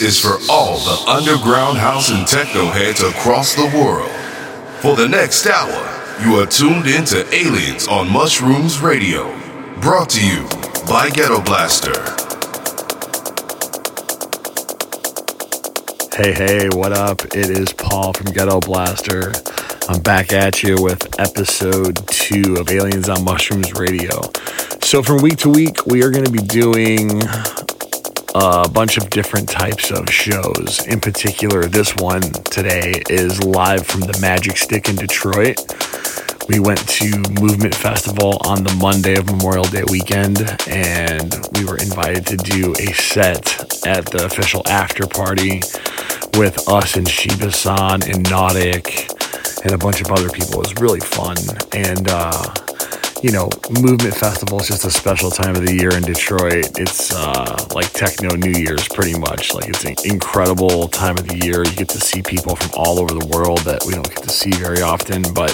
Is for all the underground house and techno heads across the world. For the next hour, you are tuned into Aliens on Mushrooms Radio. Brought to you by Gettoblaster. Hey, hey, what up? It is Paul from Gettoblaster. I'm back at you with episode two of Aliens on Mushrooms Radio. So, from week to week, we are going to be doing a bunch of different types of shows. In particular, this one today is live from the Magic Stick in Detroit. We went to Movement Festival on the Monday of Memorial Day weekend, and we were invited to do a set at the official after party with us and Shiba San and Nautic and a bunch of other people. It was really fun. And, uh, you know, Movement Festival is just a special time of the year in Detroit. It's uh, like Techno New Year's, pretty much. Like, it's an incredible time of the year. You get to see people from all over the world that we don't get to see very often, but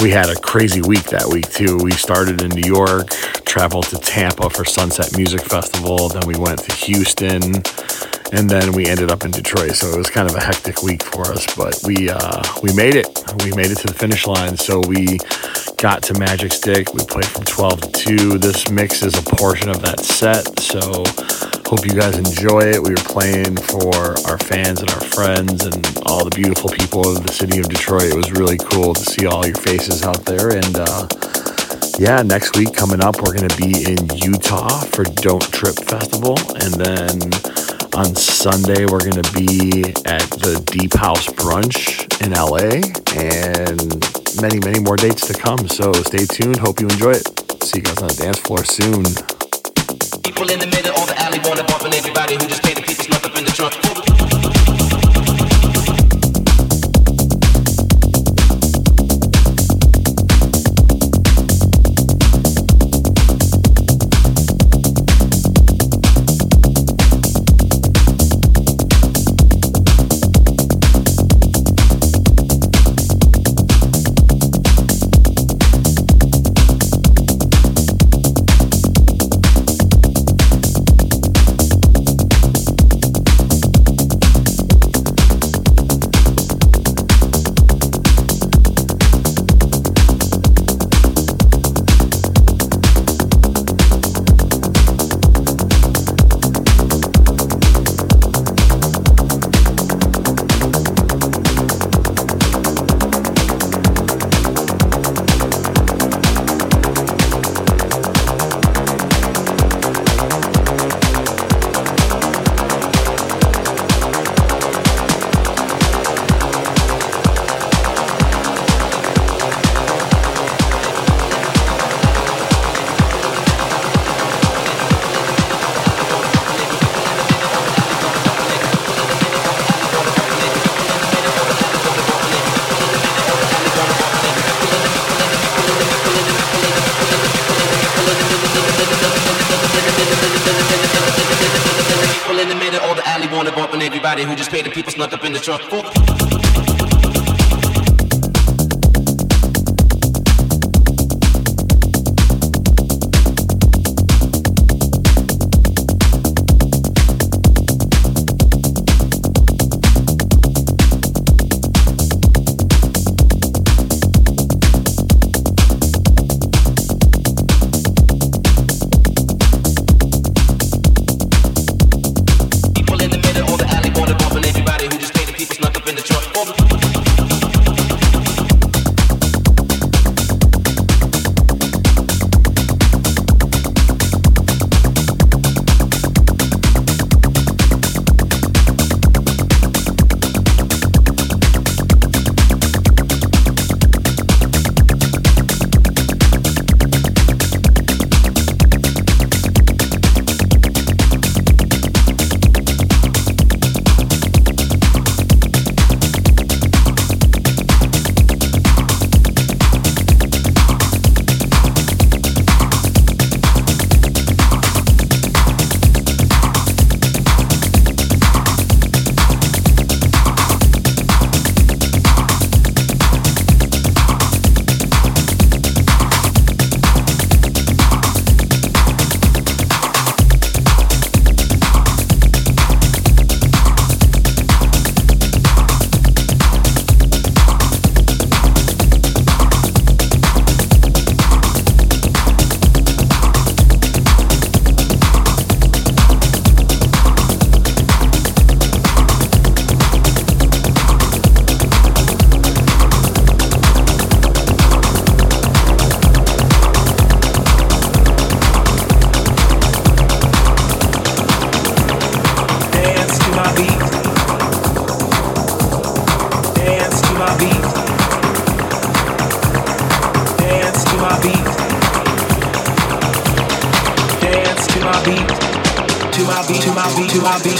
we had a crazy week that week too. We started in New York, traveled to Tampa for Sunset Music Festival, then we went to Houston, and then we ended up in Detroit. So it was kind of a hectic week for us, but we uh, we made it. We made it to the finish line. So we got to Magic Stick. We played from 12 to 2. This mix is a portion of that set. So Hope you guys enjoy it. We were playing for our fans and our friends and all the beautiful people of the city of Detroit. It was really cool to see all your faces out there. And uh, yeah, next week coming up, we're going to be in Utah for Don't Trip Festival. And then on Sunday, we're going to be at the Deep House Brunch in LA and many, many more dates to come. So stay tuned. Hope you enjoy it. See you guys on the dance floor soon. People in the middle the alley wanna bump everybody who just paid the people snuck up in the trunk. Wanna bump everybody who just paid the people snuck up in the trunk. My beat,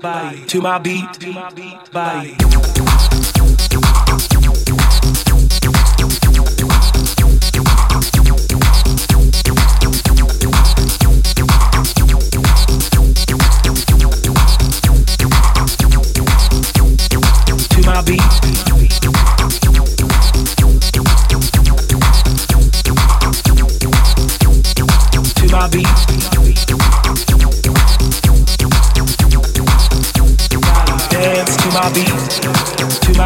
body, to my beat, body.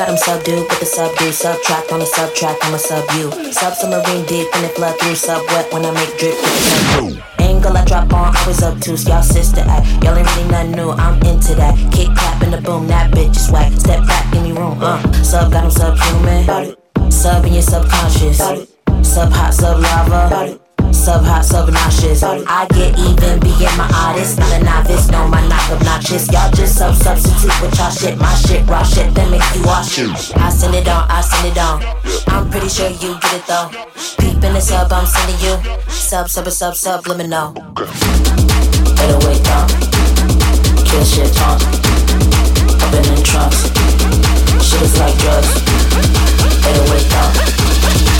Got him subdued with the subdue. Subtract on the subtract, I'm a sub you. Sub submarine deep and it flood through. Sub wet when I make drip with the Angle I drop on, always to y'all sister act. Y'all ain't really nothing new, I'm into that. Kick clap in the boom, that bitch is whack. Step back, give me room, uh. Sub got him subhuman. Sub in your subconscious. Sub hot, sub lava. Sub hot, sub nauseous. I get even, being my artist. Not a novice, no, my knock obnoxious. Y'all just sub substitute with y'all shit. My shit, raw shit, that make you wash. I send it on, I send it on. I'm pretty sure you get it though. Peep in the sub, I'm sending you. Sub, sub, sub, subliminal. Better wake up. Kill shit talk. Up in them trunks. Shit is like drugs. Better wake up.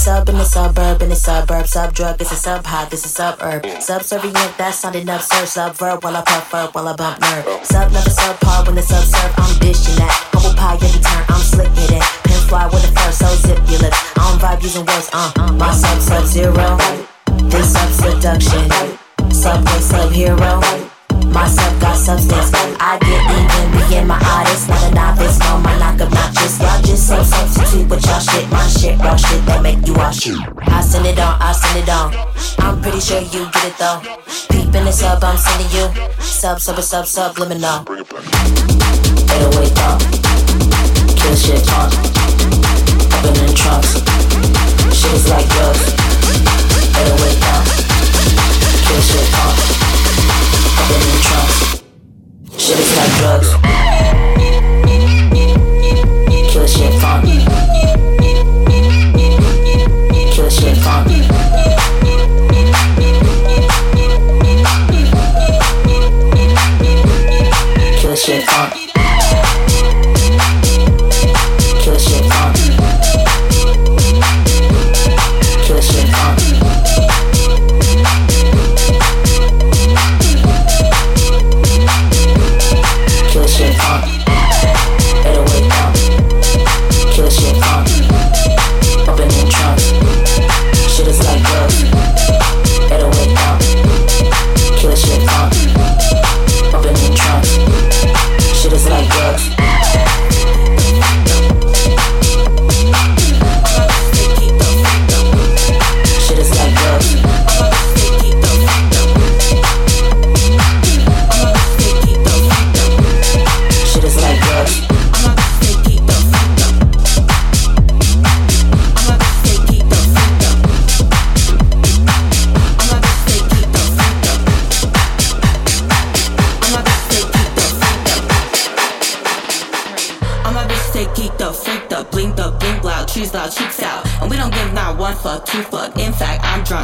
Sub in the suburb, in the suburb, sub drug, it's a sub hot, this is suburb. Subservient, that's sounding absurd. Sub verb while I prefer, while I bump nerve. Sub never sub par when the sub serve, I'm dishing that. Humble pie every turn, I'm slicking it. Pin fly with the first, so zip your lips. I don't vibe using words, uh. My sub sub zero. This sub seduction. Subway sub hero. My sub got substance. I get even, being my artist. Not a novice, no, my knock obnoxious. Y'all just sub substitute with y'all shit. My shit, raw shit that make you wash it. I send it on, I send it on. I'm pretty sure you get it though. Peep in the sub, I'm sending you. Sub, sub, sub, subliminal. Better wake up. Kill shit talk. Up in trunks. Shit is like drugs. Better wake up. Kill shit talk. Up in trunks. Shit is like drugs. Kill shit fun.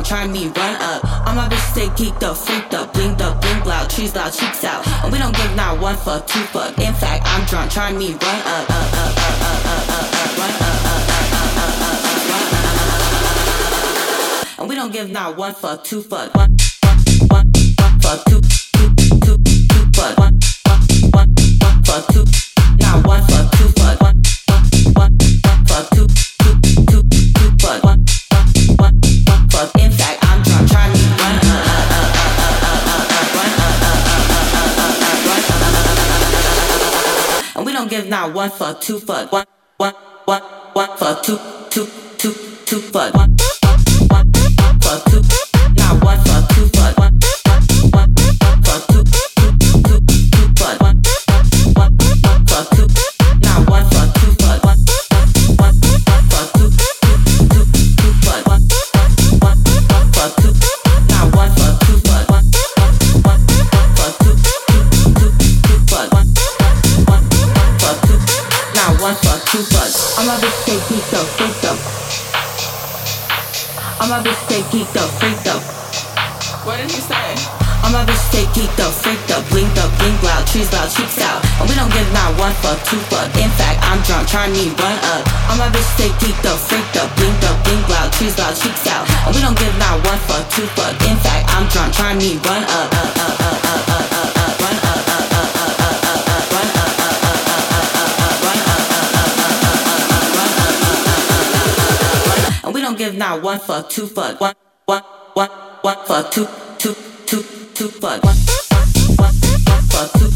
Trying me run up I'm a bitch say geek the freak the blink the blink loud trees loud cheeks out and we don't give not one fuck two fuck in fact I'm drunk trying me run up up up up up up up up run up up up up up up up run up and we don't give not one fuck two fuck one one one fuck two two two two fuck one one give not one fuck two fuck. One one one one fuck two two two two fuck. One one one fuck two not one fuck two one one bitch say geek the freak the I'm a bitch say geek the freak the What did he say? I'm a bitch say geek the freak the blink the blink loud trees loud cheeks out and we don't give not one fuck two fuck in fact I'm drunk trying me run up I'm a bitch say geek the freak the blink the blink loud trees loud cheeks out and we don't give not one fuck two fuck in fact I'm drunk trying me run up up up up up up up don't give not one fuck, two fuck, one, one, one, one fuck, two, two, two, two fuck, one, one, one, one fuck, two,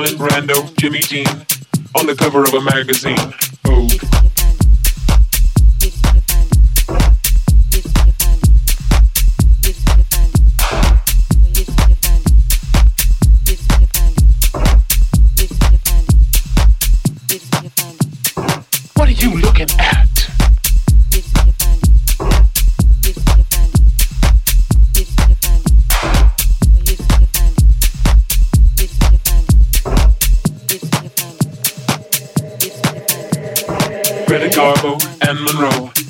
Marlon Brando, Jimmy Dean, on the cover of a magazine. Vogue. And Monroe.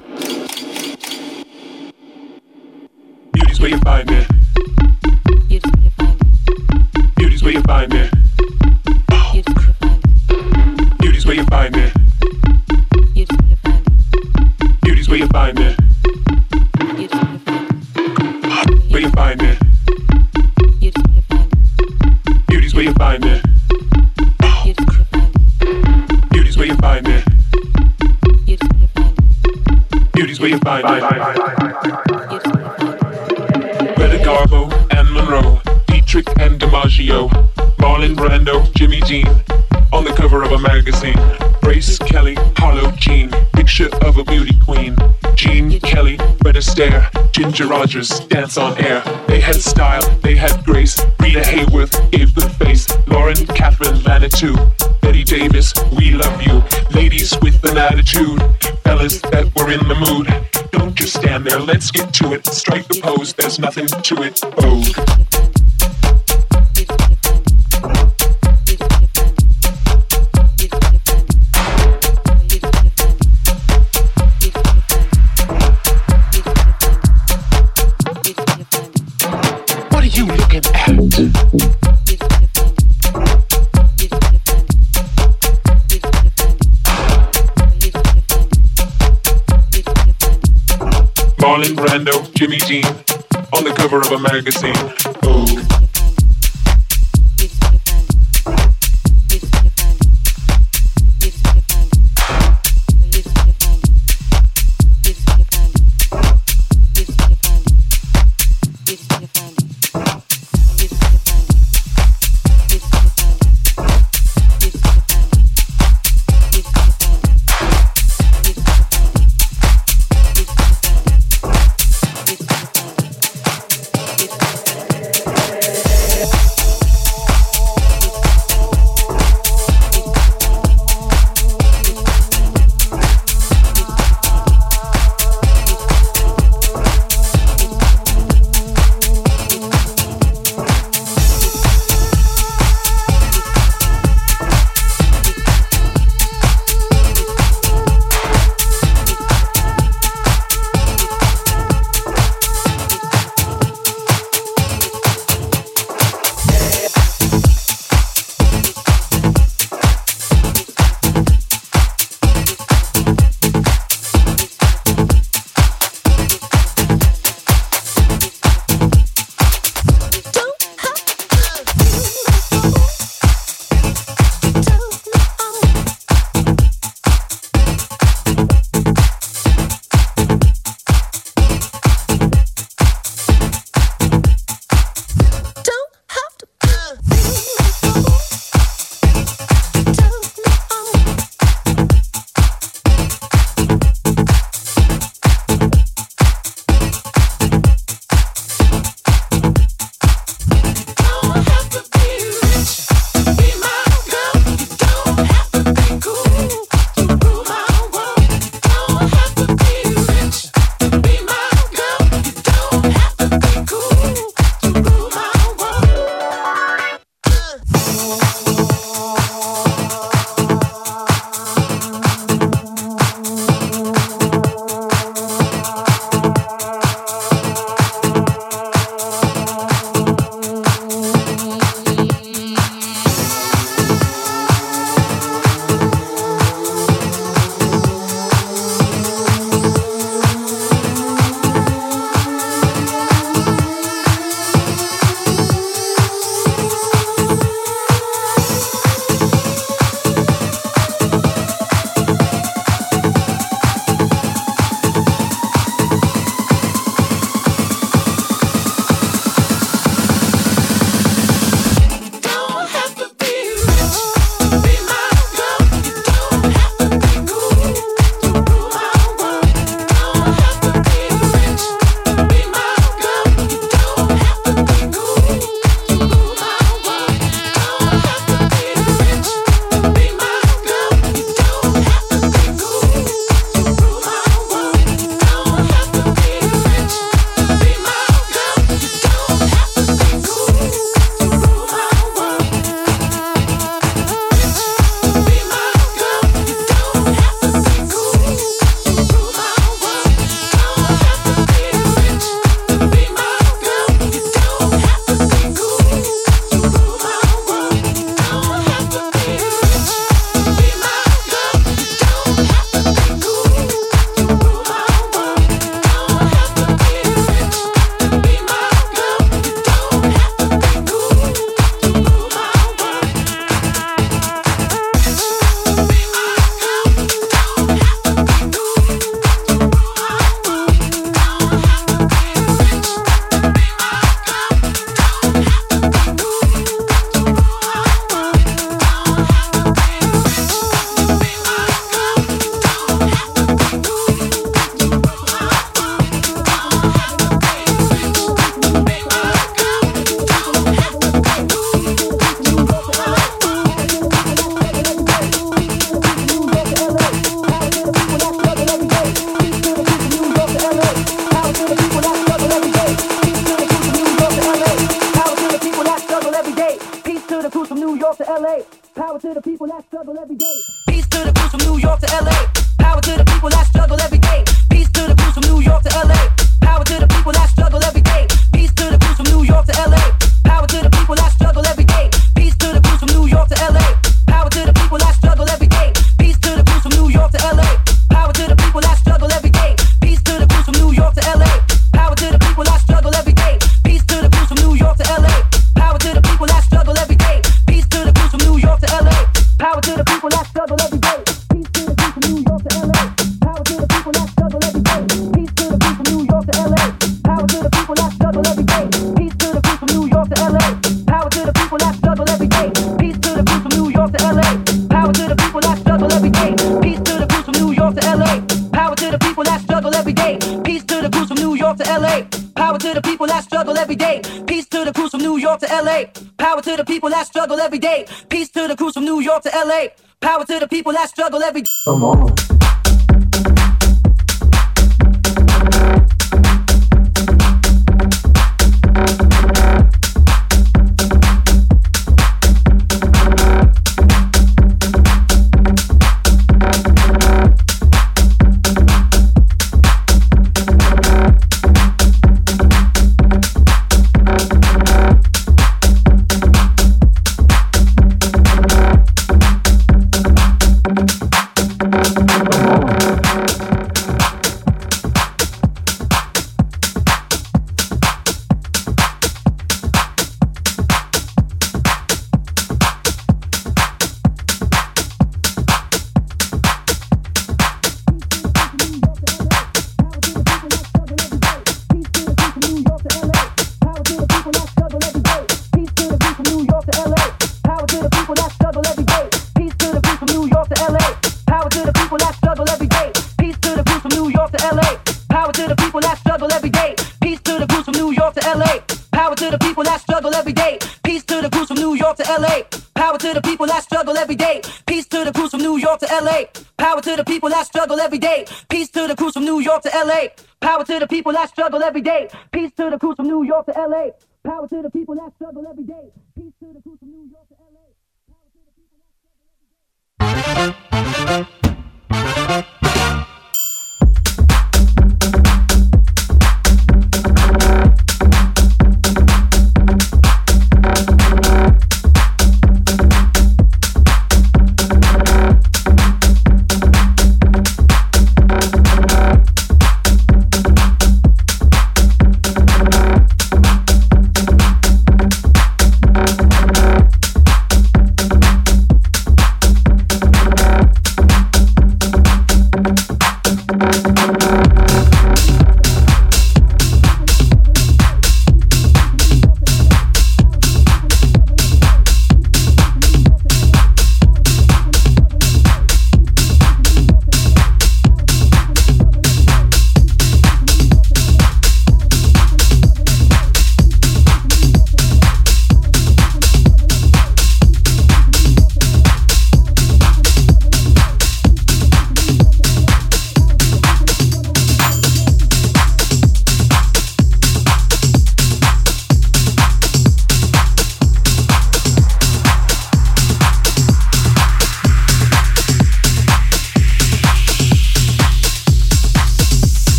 where you find it. Beauty's where you find it. Beauty's where you find it. Beauty's where you find it. Where you find it. Beauty's where you find it. Beauty's where you find it. where you find it. Garbo and Monroe, Dietrich and DiMaggio, Marlon Brando, Jimmy Dean, on the cover of a magazine. Grace Kelly, Harlow Jean, picture of a beauty queen. Gene Kelly, Fred Astaire, Ginger Rogers, dance on air. They had style, they had grace. Rita Hayworth gave good face. Lauren Catherine Manitou, Bette Davis, we love you. Ladies with an attitude, fellas that were in the mood. Don't just stand there, let's get to it. Strike the pose, there's nothing to it. Vogue. What are you looking at? Marlon Brando, Jimmy Dean, on the cover of a magazine. Vogue.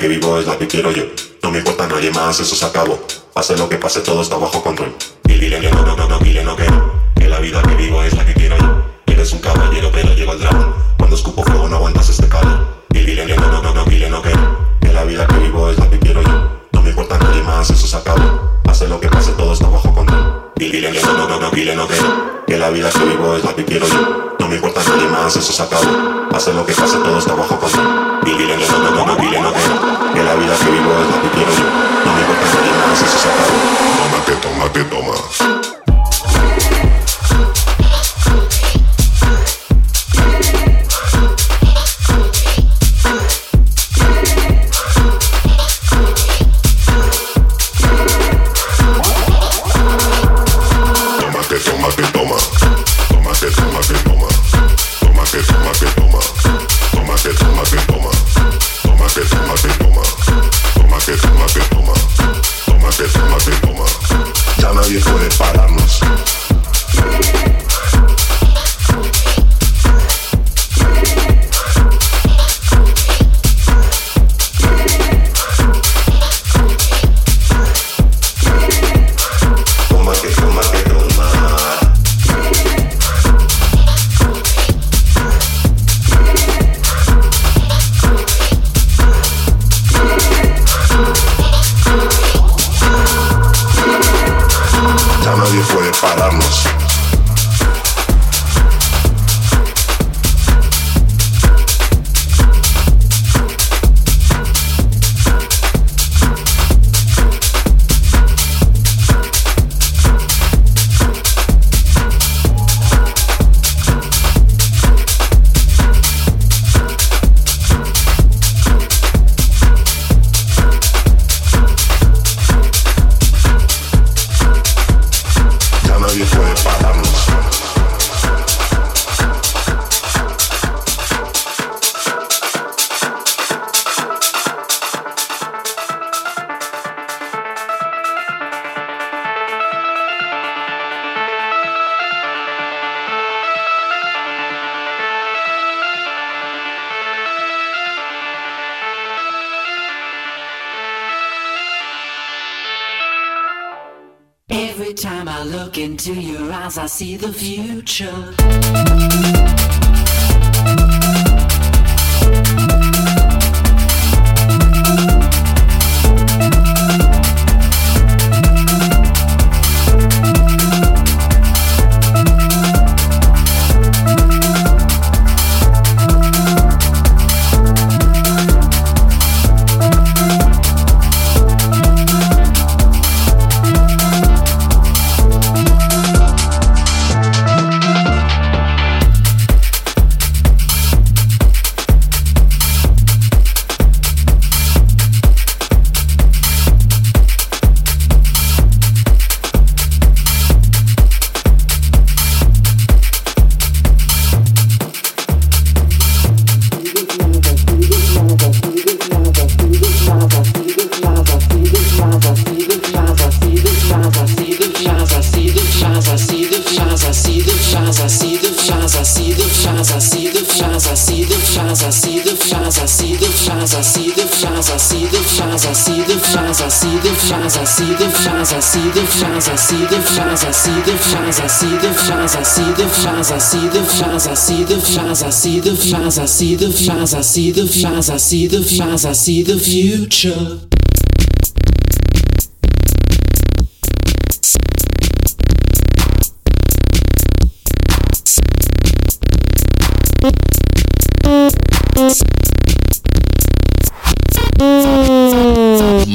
Que vivo es la que quiero yo. No me importa nadie más, eso se acabó. Pase lo que pase, todo está bajo control. Y dile que no, no, no, no, dile no, que no. Que la vida que vivo es la que quiero yo. Eres un caballero, pero llego al dragón. Cuando escupo fuego no aguantas este calor. Y dile que no, no, no, no, dile no, que no. Que la vida que vivo es la que quiero yo. No me importa nadie más, eso se acabó. Pase lo que pase, Y dile que no, no, no, dile no, que. Que la vida que vivo es la que quiero yo. No me importa nadie más, eso se acabó. Pase lo que pase, todo está bajo control. Y dile que no, no, no, dile no, que. Que la vida que vivo es la que quiero yo. No me importa nadie más, eso se acabó. Tómate, tómate, I see the future. Flies, I see the flies, I see the flies, I see the flies, I see the flies, I see the future.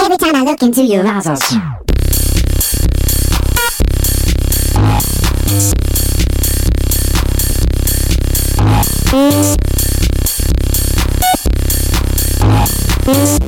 Every time I look into your eyes, I see. Peace.